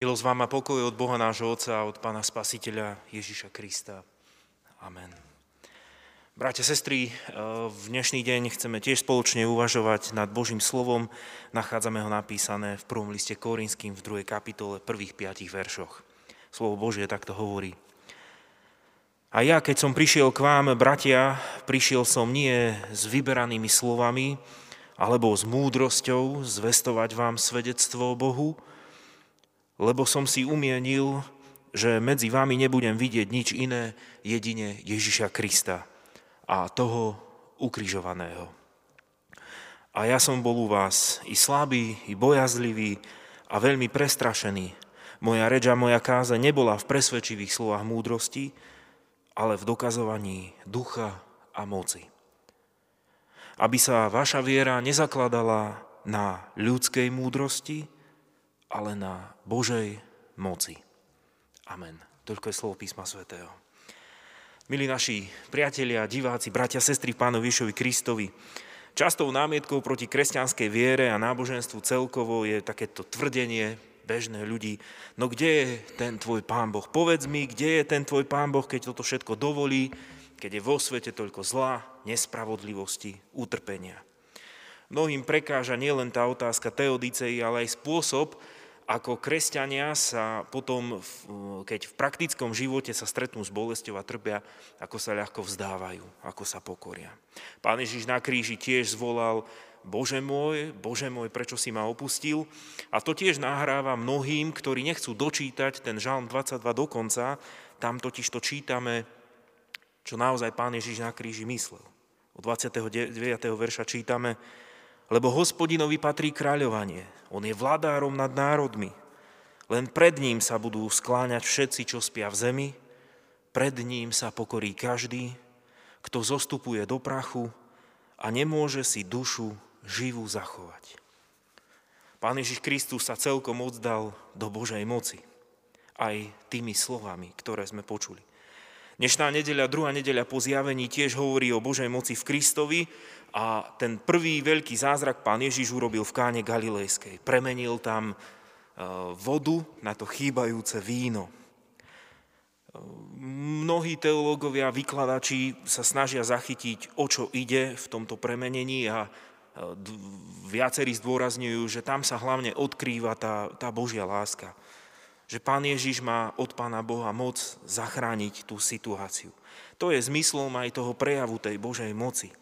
Milosť vám a pokoj od Boha nášho Otca a od Pána Spasiteľa Ježiša Krista. Amen. Bratia, sestry, v dnešný deň chceme tiež spoločne uvažovať nad Božím slovom. Nachádzame ho napísané v prvom liste Korinským v druhej kapitole, prvých piatich veršoch. Slovo Božie takto hovorí. A ja, keď som prišiel k vám, bratia, prišiel som nie s vyberanými slovami, alebo s múdrosťou zvestovať vám svedectvo o Bohu, lebo som si umienil, že medzi vami nebudem vidieť nič iné, jedine Ježiša Krista a toho ukrižovaného. A ja som bol u vás i slabý, i bojazlivý a veľmi prestrašený. Moja reč a moja káza nebola v presvedčivých slovách múdrosti, ale v dokazovaní ducha a moci. Aby sa vaša viera nezakladala na ľudskej múdrosti, ale na Božej moci. Amen. Toľko je slovo písma svätého. Milí naši priatelia, diváci, bratia, sestry pánovi Ježovi Kristovi, častou námietkou proti kresťanskej viere a náboženstvu celkovo je takéto tvrdenie bežné ľudí, no kde je ten tvoj pán Boh? Povedz mi, kde je ten tvoj pán Boh, keď toto všetko dovolí, keď je vo svete toľko zla, nespravodlivosti, utrpenia. Mnohým prekáža nielen tá otázka teodicei, ale aj spôsob, ako kresťania sa potom, keď v praktickom živote sa stretnú s bolesťou a trpia, ako sa ľahko vzdávajú, ako sa pokoria. Pán Ježiš na kríži tiež zvolal, Bože môj, Bože môj, prečo si ma opustil? A to tiež nahráva mnohým, ktorí nechcú dočítať ten žalm 22 do konca, tam totiž to čítame, čo naozaj Pán Ježiš na kríži myslel. Od 29. verša čítame, lebo hospodinovi patrí kráľovanie. On je vladárom nad národmi. Len pred ním sa budú skláňať všetci, čo spia v zemi. Pred ním sa pokorí každý, kto zostupuje do prachu a nemôže si dušu živú zachovať. Pán Ježiš Kristus sa celkom oddal do Božej moci. Aj tými slovami, ktoré sme počuli. Dnešná nedeľa, druhá nedeľa po zjavení tiež hovorí o Božej moci v Kristovi a ten prvý veľký zázrak pán Ježiš urobil v káne Galilejskej. Premenil tam e, vodu na to chýbajúce víno. E, mnohí teológovia, vykladači sa snažia zachytiť, o čo ide v tomto premenení a e, viacerí zdôrazňujú, že tam sa hlavne odkrýva tá, tá Božia láska že Pán Ježiš má od Pána Boha moc zachrániť tú situáciu. To je zmyslom aj toho prejavu tej Božej moci.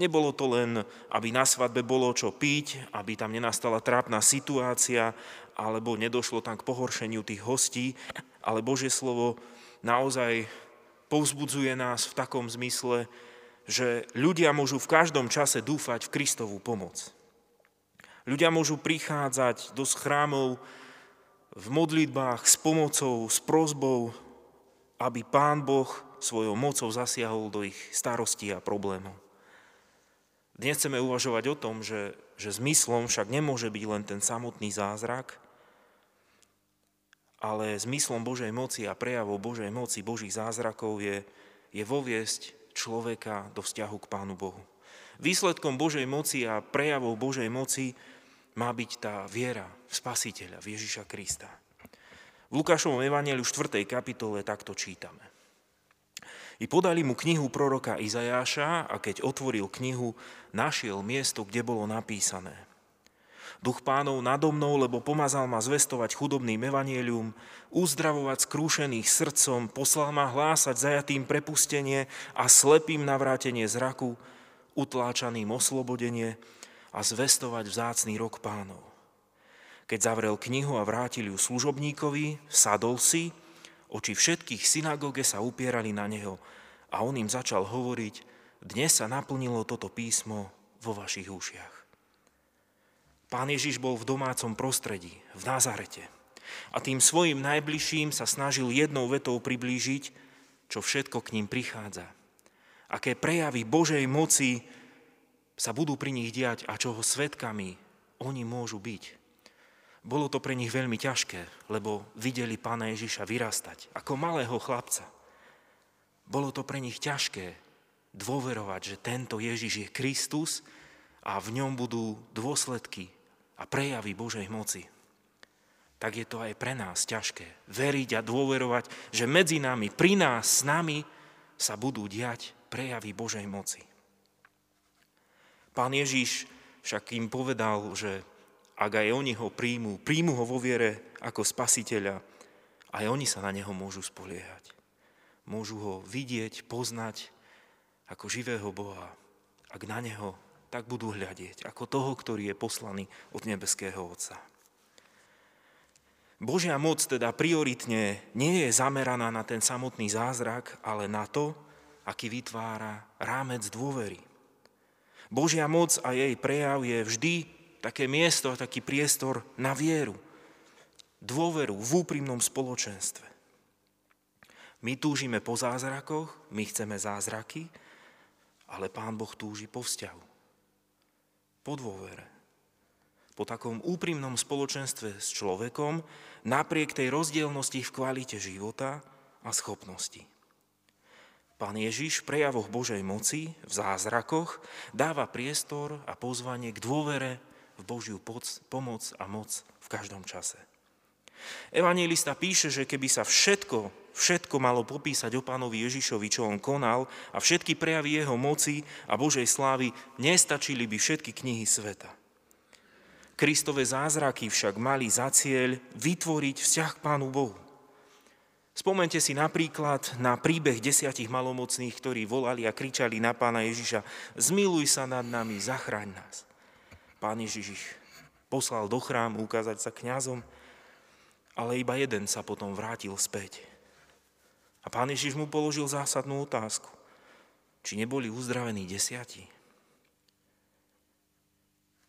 Nebolo to len, aby na svadbe bolo čo piť, aby tam nenastala trápna situácia, alebo nedošlo tam k pohoršeniu tých hostí, ale Božie slovo naozaj povzbudzuje nás v takom zmysle, že ľudia môžu v každom čase dúfať v Kristovú pomoc. Ľudia môžu prichádzať do chrámov v modlitbách s pomocou, s prozbou, aby Pán Boh svojou mocou zasiahol do ich starostí a problémov. Dnes chceme uvažovať o tom, že, že zmyslom však nemôže byť len ten samotný zázrak, ale zmyslom Božej moci a prejavou Božej moci, Božích zázrakov je, je voviesť človeka do vzťahu k Pánu Bohu. Výsledkom Božej moci a prejavou Božej moci má byť tá viera v Spasiteľa, v Ježiša Krista. V Lukášovom evaneliu 4. kapitole takto čítame. I podali mu knihu proroka Izajáša a keď otvoril knihu, našiel miesto, kde bolo napísané. Duch pánov nado mnou, lebo pomazal ma zvestovať chudobným evanielium, uzdravovať skrúšených srdcom, poslal ma hlásať zajatým prepustenie a slepým navrátenie zraku, utláčaným oslobodenie, a zvestovať vzácný rok pánov. Keď zavrel knihu a vrátil ju služobníkovi, sadol si, oči všetkých synagóge sa upierali na neho a on im začal hovoriť, dnes sa naplnilo toto písmo vo vašich ušiach. Pán Ježiš bol v domácom prostredí, v Nazarete. A tým svojim najbližším sa snažil jednou vetou priblížiť, čo všetko k ním prichádza. Aké prejavy Božej moci sa budú pri nich diať a čoho svetkami oni môžu byť. Bolo to pre nich veľmi ťažké, lebo videli pána Ježiša vyrastať ako malého chlapca. Bolo to pre nich ťažké dôverovať, že tento Ježiš je Kristus a v ňom budú dôsledky a prejavy Božej moci. tak je to aj pre nás ťažké veriť a dôverovať, že medzi nami, pri nás, s nami sa budú diať prejavy Božej moci. Pán Ježiš však im povedal, že ak aj oni ho príjmú, príjmu ho vo viere ako spasiteľa, aj oni sa na neho môžu spoliehať. Môžu ho vidieť, poznať ako živého Boha. Ak na neho tak budú hľadieť, ako toho, ktorý je poslaný od nebeského Otca. Božia moc teda prioritne nie je zameraná na ten samotný zázrak, ale na to, aký vytvára rámec dôvery. Božia moc a jej prejav je vždy také miesto, taký priestor na vieru, dôveru v úprimnom spoločenstve. My túžime po zázrakoch, my chceme zázraky, ale Pán Boh túži po vzťahu po dôvere, po takom úprimnom spoločenstve s človekom, napriek tej rozdielnosti v kvalite života a schopnosti. Pán Ježiš v prejavoch Božej moci, v zázrakoch, dáva priestor a pozvanie k dôvere v Božiu pomoc a moc v každom čase. Evangelista píše, že keby sa všetko, všetko malo popísať o pánovi Ježišovi, čo on konal a všetky prejavy jeho moci a Božej slávy, nestačili by všetky knihy sveta. Kristové zázraky však mali za cieľ vytvoriť vzťah k Pánu Bohu. Spomente si napríklad na príbeh desiatich malomocných, ktorí volali a kričali na pána Ježiša, zmiluj sa nad nami, zachraň nás. Pán Ježiš ich poslal do chrámu ukázať sa kňazom, ale iba jeden sa potom vrátil späť. A pán Ježiš mu položil zásadnú otázku. Či neboli uzdravení desiatí?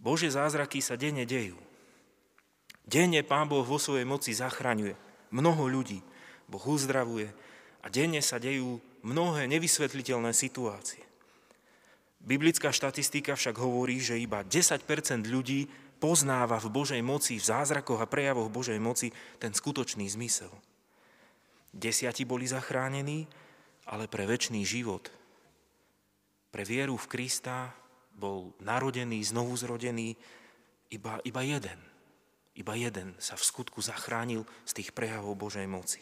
Bože zázraky sa denne dejú. Denne Pán Boh vo svojej moci zachraňuje mnoho ľudí. Boh uzdravuje a denne sa dejú mnohé nevysvetliteľné situácie. Biblická štatistika však hovorí, že iba 10% ľudí poznáva v Božej moci, v zázrakoch a prejavoch Božej moci ten skutočný zmysel. Desiati boli zachránení, ale pre väčší život. Pre vieru v Krista bol narodený, znovu zrodený iba, iba jeden. Iba jeden sa v skutku zachránil z tých prejavov Božej moci.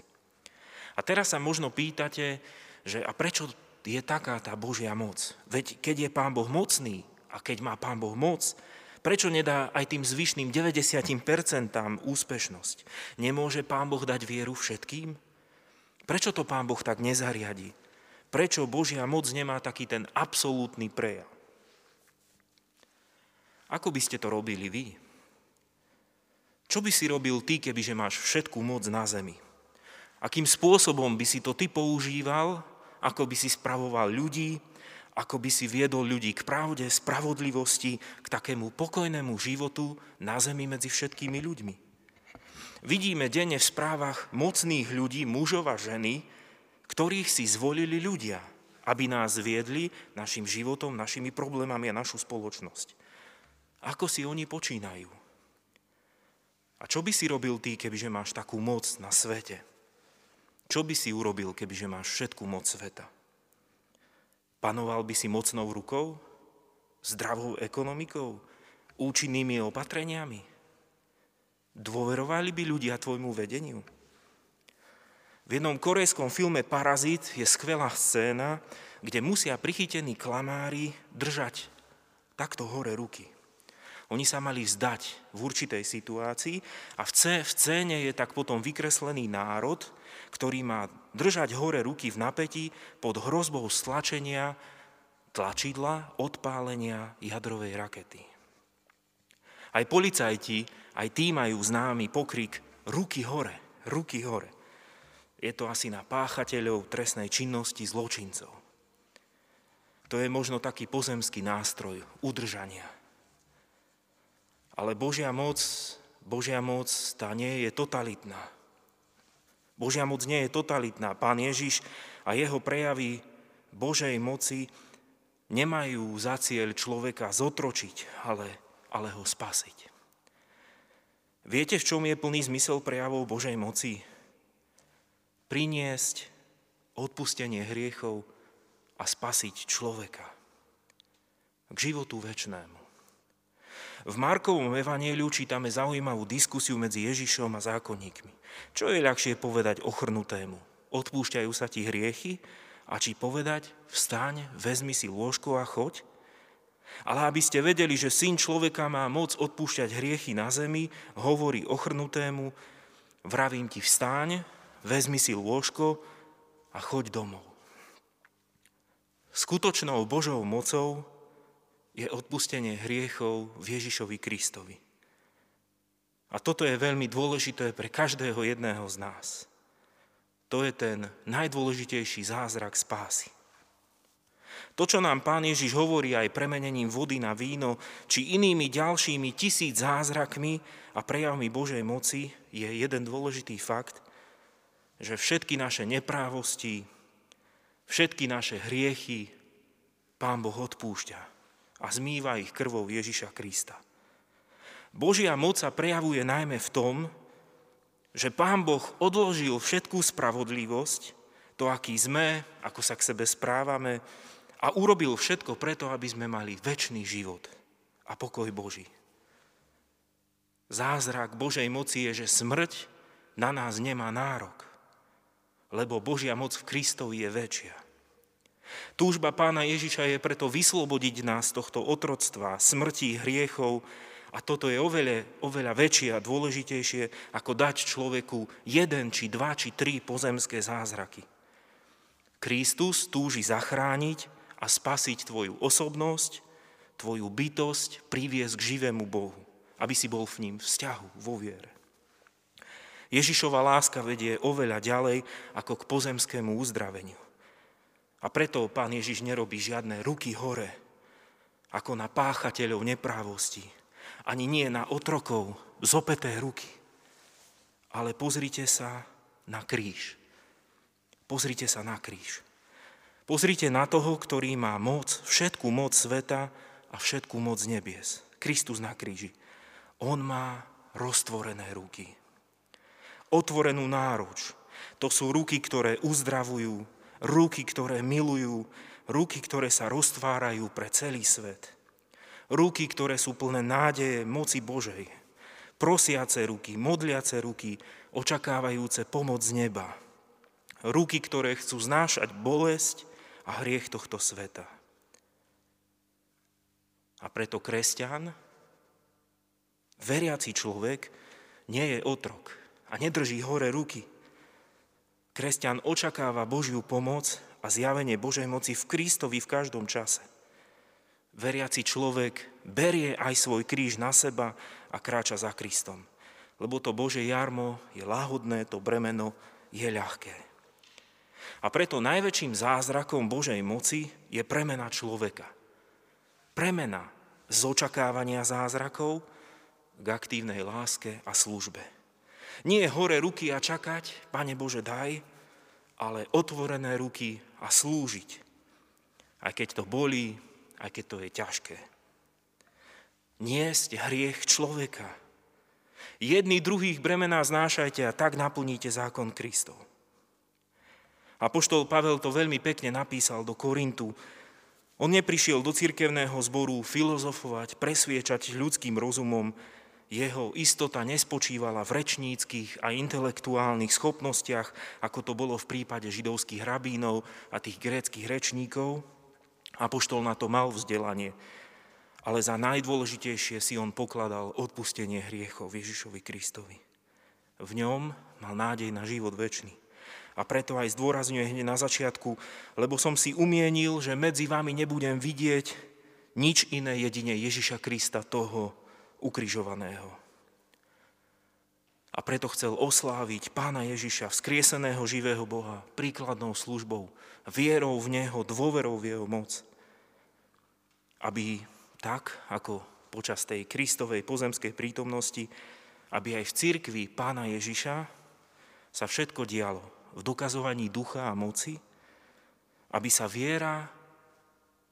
A teraz sa možno pýtate, že a prečo je taká tá Božia moc? Veď keď je Pán Boh mocný a keď má Pán Boh moc, Prečo nedá aj tým zvyšným 90% úspešnosť? Nemôže Pán Boh dať vieru všetkým? Prečo to Pán Boh tak nezariadi? Prečo Božia moc nemá taký ten absolútny prejav? Ako by ste to robili vy? Čo by si robil ty, kebyže máš všetku moc na zemi? Akým spôsobom by si to ty používal? Ako by si spravoval ľudí? ako by si viedol ľudí k pravde, spravodlivosti, k takému pokojnému životu na zemi medzi všetkými ľuďmi. Vidíme denne v správach mocných ľudí, mužov a ženy, ktorých si zvolili ľudia, aby nás viedli našim životom, našimi problémami a našu spoločnosť. Ako si oni počínajú? A čo by si robil ty, kebyže máš takú moc na svete? Čo by si urobil, kebyže máš všetku moc sveta? Panoval by si mocnou rukou, zdravou ekonomikou, účinnými opatreniami? Dôverovali by ľudia tvojmu vedeniu? V jednom korejskom filme Parazit je skvelá scéna, kde musia prichytení klamári držať takto hore ruky. Oni sa mali vzdať v určitej situácii a v scéne je tak potom vykreslený národ, ktorý má držať hore ruky v napätí pod hrozbou stlačenia tlačidla odpálenia jadrovej rakety. Aj policajti, aj tí majú známy pokrik ruky hore, ruky hore. Je to asi na páchateľov trestnej činnosti zločincov. To je možno taký pozemský nástroj udržania. Ale Božia moc, Božia moc, tá nie je totalitná. Božia moc nie je totalitná. Pán Ježiš a jeho prejavy Božej moci nemajú za cieľ človeka zotročiť, ale, ale ho spasiť. Viete, v čom je plný zmysel prejavov Božej moci? Priniesť odpustenie hriechov a spasiť človeka k životu väčšnému. V Markovom evanieliu čítame zaujímavú diskusiu medzi Ježišom a zákonníkmi. Čo je ľahšie povedať ochrnutému? Odpúšťajú sa ti hriechy? A či povedať, vstaň, vezmi si lôžko a choď? Ale aby ste vedeli, že syn človeka má moc odpúšťať hriechy na zemi, hovorí ochrnutému, vravím ti vstáň, vezmi si lôžko a choď domov. Skutočnou Božou mocou je odpustenie hriechov v Ježišovi Kristovi. A toto je veľmi dôležité pre každého jedného z nás. To je ten najdôležitejší zázrak spásy. To, čo nám pán Ježiš hovorí aj premenením vody na víno, či inými ďalšími tisíc zázrakmi a prejavmi Božej moci, je jeden dôležitý fakt, že všetky naše neprávosti, všetky naše hriechy pán Boh odpúšťa a zmýva ich krvou Ježiša Krista. Božia moc sa prejavuje najmä v tom, že Pán Boh odložil všetkú spravodlivosť, to, aký sme, ako sa k sebe správame, a urobil všetko preto, aby sme mali väčší život a pokoj Boží. Zázrak Božej moci je, že smrť na nás nemá nárok, lebo Božia moc v Kristovi je väčšia. Túžba pána Ježiša je preto vyslobodiť nás tohto otroctva, smrti, hriechov a toto je oveľa, oveľa väčšie a dôležitejšie, ako dať človeku jeden, či dva, či tri pozemské zázraky. Kristus túži zachrániť a spasiť tvoju osobnosť, tvoju bytosť, priviesť k živému Bohu, aby si bol v ním vzťahu, vo viere. Ježišova láska vedie oveľa ďalej ako k pozemskému uzdraveniu. A preto pán Ježiš nerobí žiadne ruky hore, ako na páchateľov neprávosti, ani nie na otrokov zopeté ruky. Ale pozrite sa na kríž. Pozrite sa na kríž. Pozrite na toho, ktorý má moc, všetku moc sveta a všetku moc nebies. Kristus na kríži. On má roztvorené ruky. Otvorenú náruč. To sú ruky, ktoré uzdravujú, ruky, ktoré milujú, ruky, ktoré sa roztvárajú pre celý svet. Ruky, ktoré sú plné nádeje, moci Božej. Prosiace ruky, modliace ruky, očakávajúce pomoc z neba. Ruky, ktoré chcú znášať bolesť a hriech tohto sveta. A preto kresťan, veriaci človek, nie je otrok a nedrží hore ruky, Kresťan očakáva Božiu pomoc a zjavenie Božej moci v Kristovi v každom čase. Veriaci človek berie aj svoj kríž na seba a kráča za Kristom. Lebo to Bože jarmo je lahodné, to bremeno je ľahké. A preto najväčším zázrakom Božej moci je premena človeka. Premena z očakávania zázrakov k aktívnej láske a službe. Nie hore ruky a čakať, Pane Bože, daj, ale otvorené ruky a slúžiť. Aj keď to bolí, aj keď to je ťažké. Niesť hriech človeka. Jedný druhých bremená znášajte a tak naplníte zákon Kristov. Apoštol Pavel to veľmi pekne napísal do Korintu. On neprišiel do cirkevného zboru filozofovať, presviečať ľudským rozumom, jeho istota nespočívala v rečníckých a intelektuálnych schopnostiach, ako to bolo v prípade židovských rabínov a tých gréckých rečníkov. Apoštol na to mal vzdelanie, ale za najdôležitejšie si on pokladal odpustenie hriechov Ježišovi Kristovi. V ňom mal nádej na život väčší. A preto aj zdôrazňuje hneď na začiatku, lebo som si umienil, že medzi vami nebudem vidieť nič iné jedine Ježiša Krista toho, ukrižovaného. A preto chcel osláviť pána Ježiša, vzkrieseného živého Boha, príkladnou službou, vierou v Neho, dôverou v Jeho moc. Aby tak, ako počas tej Kristovej pozemskej prítomnosti, aby aj v cirkvi pána Ježiša sa všetko dialo v dokazovaní ducha a moci, aby sa viera,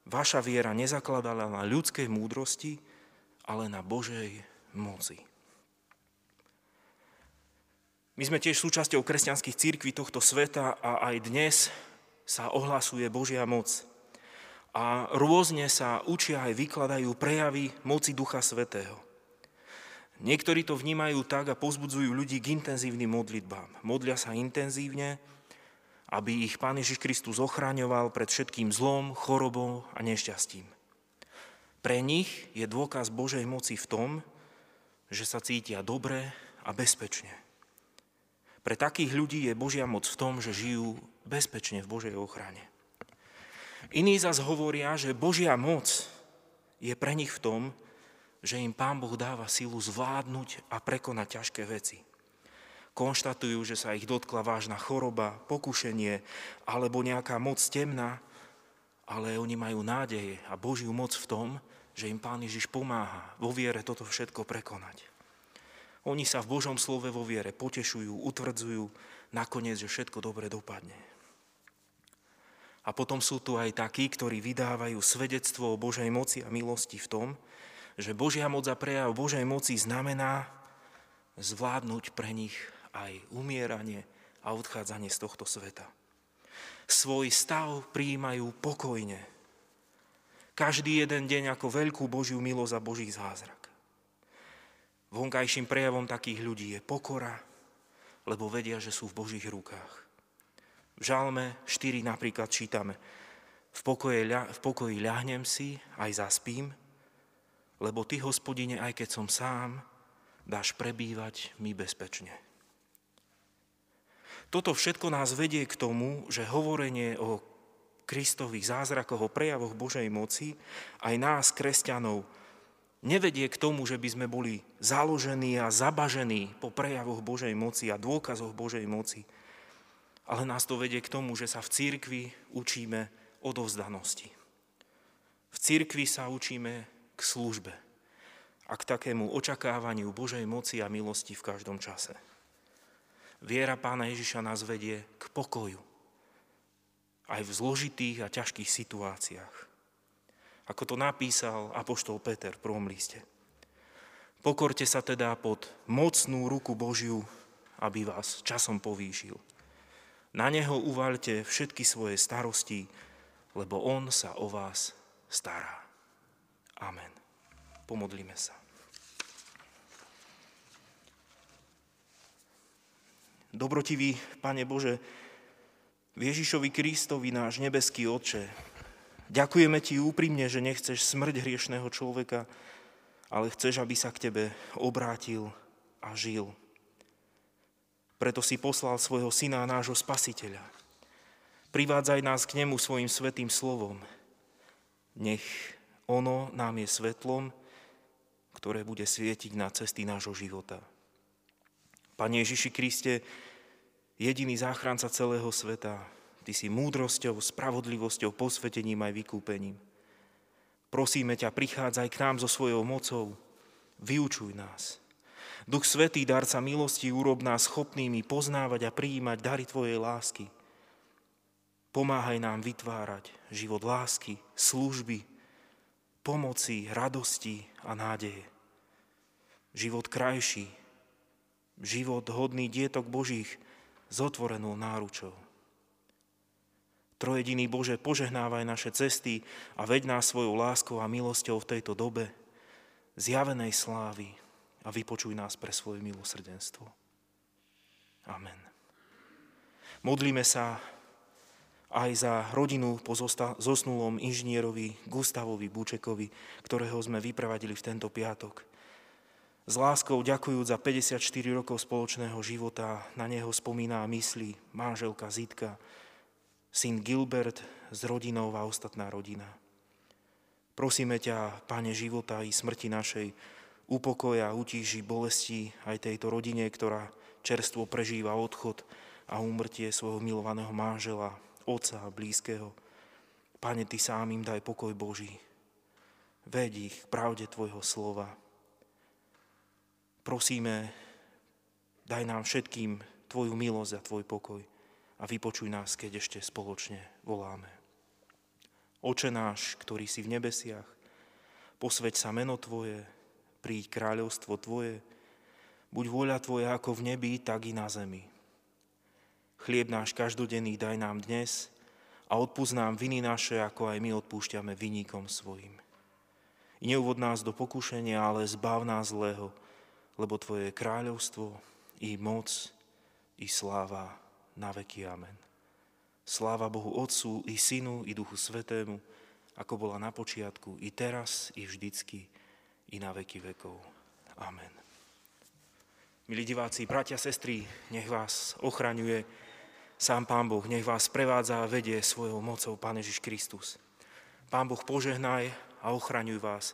vaša viera nezakladala na ľudskej múdrosti, ale na Božej moci. My sme tiež súčasťou kresťanských církví tohto sveta a aj dnes sa ohlasuje Božia moc. a rôzne sa učia aj vykladajú prejavy moci Ducha Svetého. Niektorí to vnímajú tak a pozbudzujú ľudí k intenzívnym modlitbám. Modlia sa intenzívne, aby ich Pán Ježiš Kristus ochraňoval pred všetkým zlom, chorobou a nešťastím. Pre nich je dôkaz Božej moci v tom, že sa cítia dobre a bezpečne. Pre takých ľudí je Božia moc v tom, že žijú bezpečne v Božej ochrane. Iní zas hovoria, že Božia moc je pre nich v tom, že im Pán Boh dáva silu zvládnuť a prekonať ťažké veci. Konštatujú, že sa ich dotkla vážna choroba, pokušenie alebo nejaká moc temná, ale oni majú nádej a Božiu moc v tom, že im Pán Ježiš pomáha vo viere toto všetko prekonať. Oni sa v Božom slove vo viere potešujú, utvrdzujú, nakoniec, že všetko dobre dopadne. A potom sú tu aj takí, ktorí vydávajú svedectvo o Božej moci a milosti v tom, že Božia moc a prejav Božej moci znamená zvládnuť pre nich aj umieranie a odchádzanie z tohto sveta. Svoj stav prijímajú pokojne. Každý jeden deň ako veľkú Božiu milosť a Boží zázrak. Vonkajším prejavom takých ľudí je pokora, lebo vedia, že sú v Božích rukách. V Žalme 4 napríklad čítame, v pokoji, v pokoji ľahnem si, aj zaspím, lebo Ty, hospodine, aj keď som sám, dáš prebývať mi bezpečne. Toto všetko nás vedie k tomu, že hovorenie o Kristových zázrakoch, o prejavoch Božej moci aj nás, kresťanov, nevedie k tomu, že by sme boli založení a zabažení po prejavoch Božej moci a dôkazoch Božej moci, ale nás to vedie k tomu, že sa v církvi učíme odovzdanosti. V církvi sa učíme k službe a k takému očakávaniu Božej moci a milosti v každom čase. Viera pána Ježiša nás vedie k pokoju, aj v zložitých a ťažkých situáciách ako to napísal apoštol Peter v prvom liste. Pokorte sa teda pod mocnú ruku Božiu, aby vás časom povýšil. Na Neho uvalte všetky svoje starosti, lebo On sa o vás stará. Amen. Pomodlíme sa. Dobrotivý Pane Bože, Ježišovi Kristovi, náš nebeský Otče, Ďakujeme ti úprimne, že nechceš smrť hriešného človeka, ale chceš, aby sa k tebe obrátil a žil. Preto si poslal svojho syna, nášho spasiteľa. Privádzaj nás k nemu svojim svetým slovom. Nech ono nám je svetlom, ktoré bude svietiť na cesty nášho života. Pane Ježiši Kriste, jediný záchranca celého sveta, Ty si múdrosťou, spravodlivosťou, posvetením aj vykúpením. Prosíme ťa, prichádzaj k nám so svojou mocou, vyučuj nás. Duch Svetý, darca milosti, urob nás schopnými poznávať a prijímať dary Tvojej lásky. Pomáhaj nám vytvárať život lásky, služby, pomoci, radosti a nádeje. Život krajší, život hodný dietok Božích s otvorenou náručou. Trojediný Bože, požehnávaj naše cesty a veď nás svojou láskou a milosťou v tejto dobe zjavenej slávy a vypočuj nás pre svoje milosrdenstvo. Amen. Modlíme sa aj za rodinu po zosnulom inžinierovi Gustavovi Bučekovi, ktorého sme vypravadili v tento piatok. S láskou ďakujúc za 54 rokov spoločného života, na neho spomíná mysli manželka Zitka, syn Gilbert s rodinou a ostatná rodina. Prosíme ťa, Pane života i smrti našej, upokoja, utíži bolesti aj tejto rodine, ktorá čerstvo prežíva odchod a úmrtie svojho milovaného manžela, otca a blízkeho. Pane, Ty sám im daj pokoj Boží. Veď ich pravde Tvojho slova. Prosíme, daj nám všetkým Tvoju milosť a Tvoj pokoj a vypočuj nás, keď ešte spoločne voláme. Oče náš, ktorý si v nebesiach, posveď sa meno Tvoje, príď kráľovstvo Tvoje, buď vôľa Tvoja ako v nebi, tak i na zemi. Chlieb náš každodenný daj nám dnes a odpúsť nám viny naše, ako aj my odpúšťame vyníkom svojim. I neuvod nás do pokušenia, ale zbav nás zlého, lebo Tvoje je kráľovstvo, i moc, i sláva na veky. Amen. Sláva Bohu Otcu, i Synu, i Duchu Svetému, ako bola na počiatku, i teraz, i vždycky, i na veky vekov. Amen. Milí diváci, bratia, sestry, nech vás ochraňuje sám Pán Boh, nech vás prevádza a vedie svojou mocou Pán Ježiš Kristus. Pán Boh požehnaj a ochraňuj vás.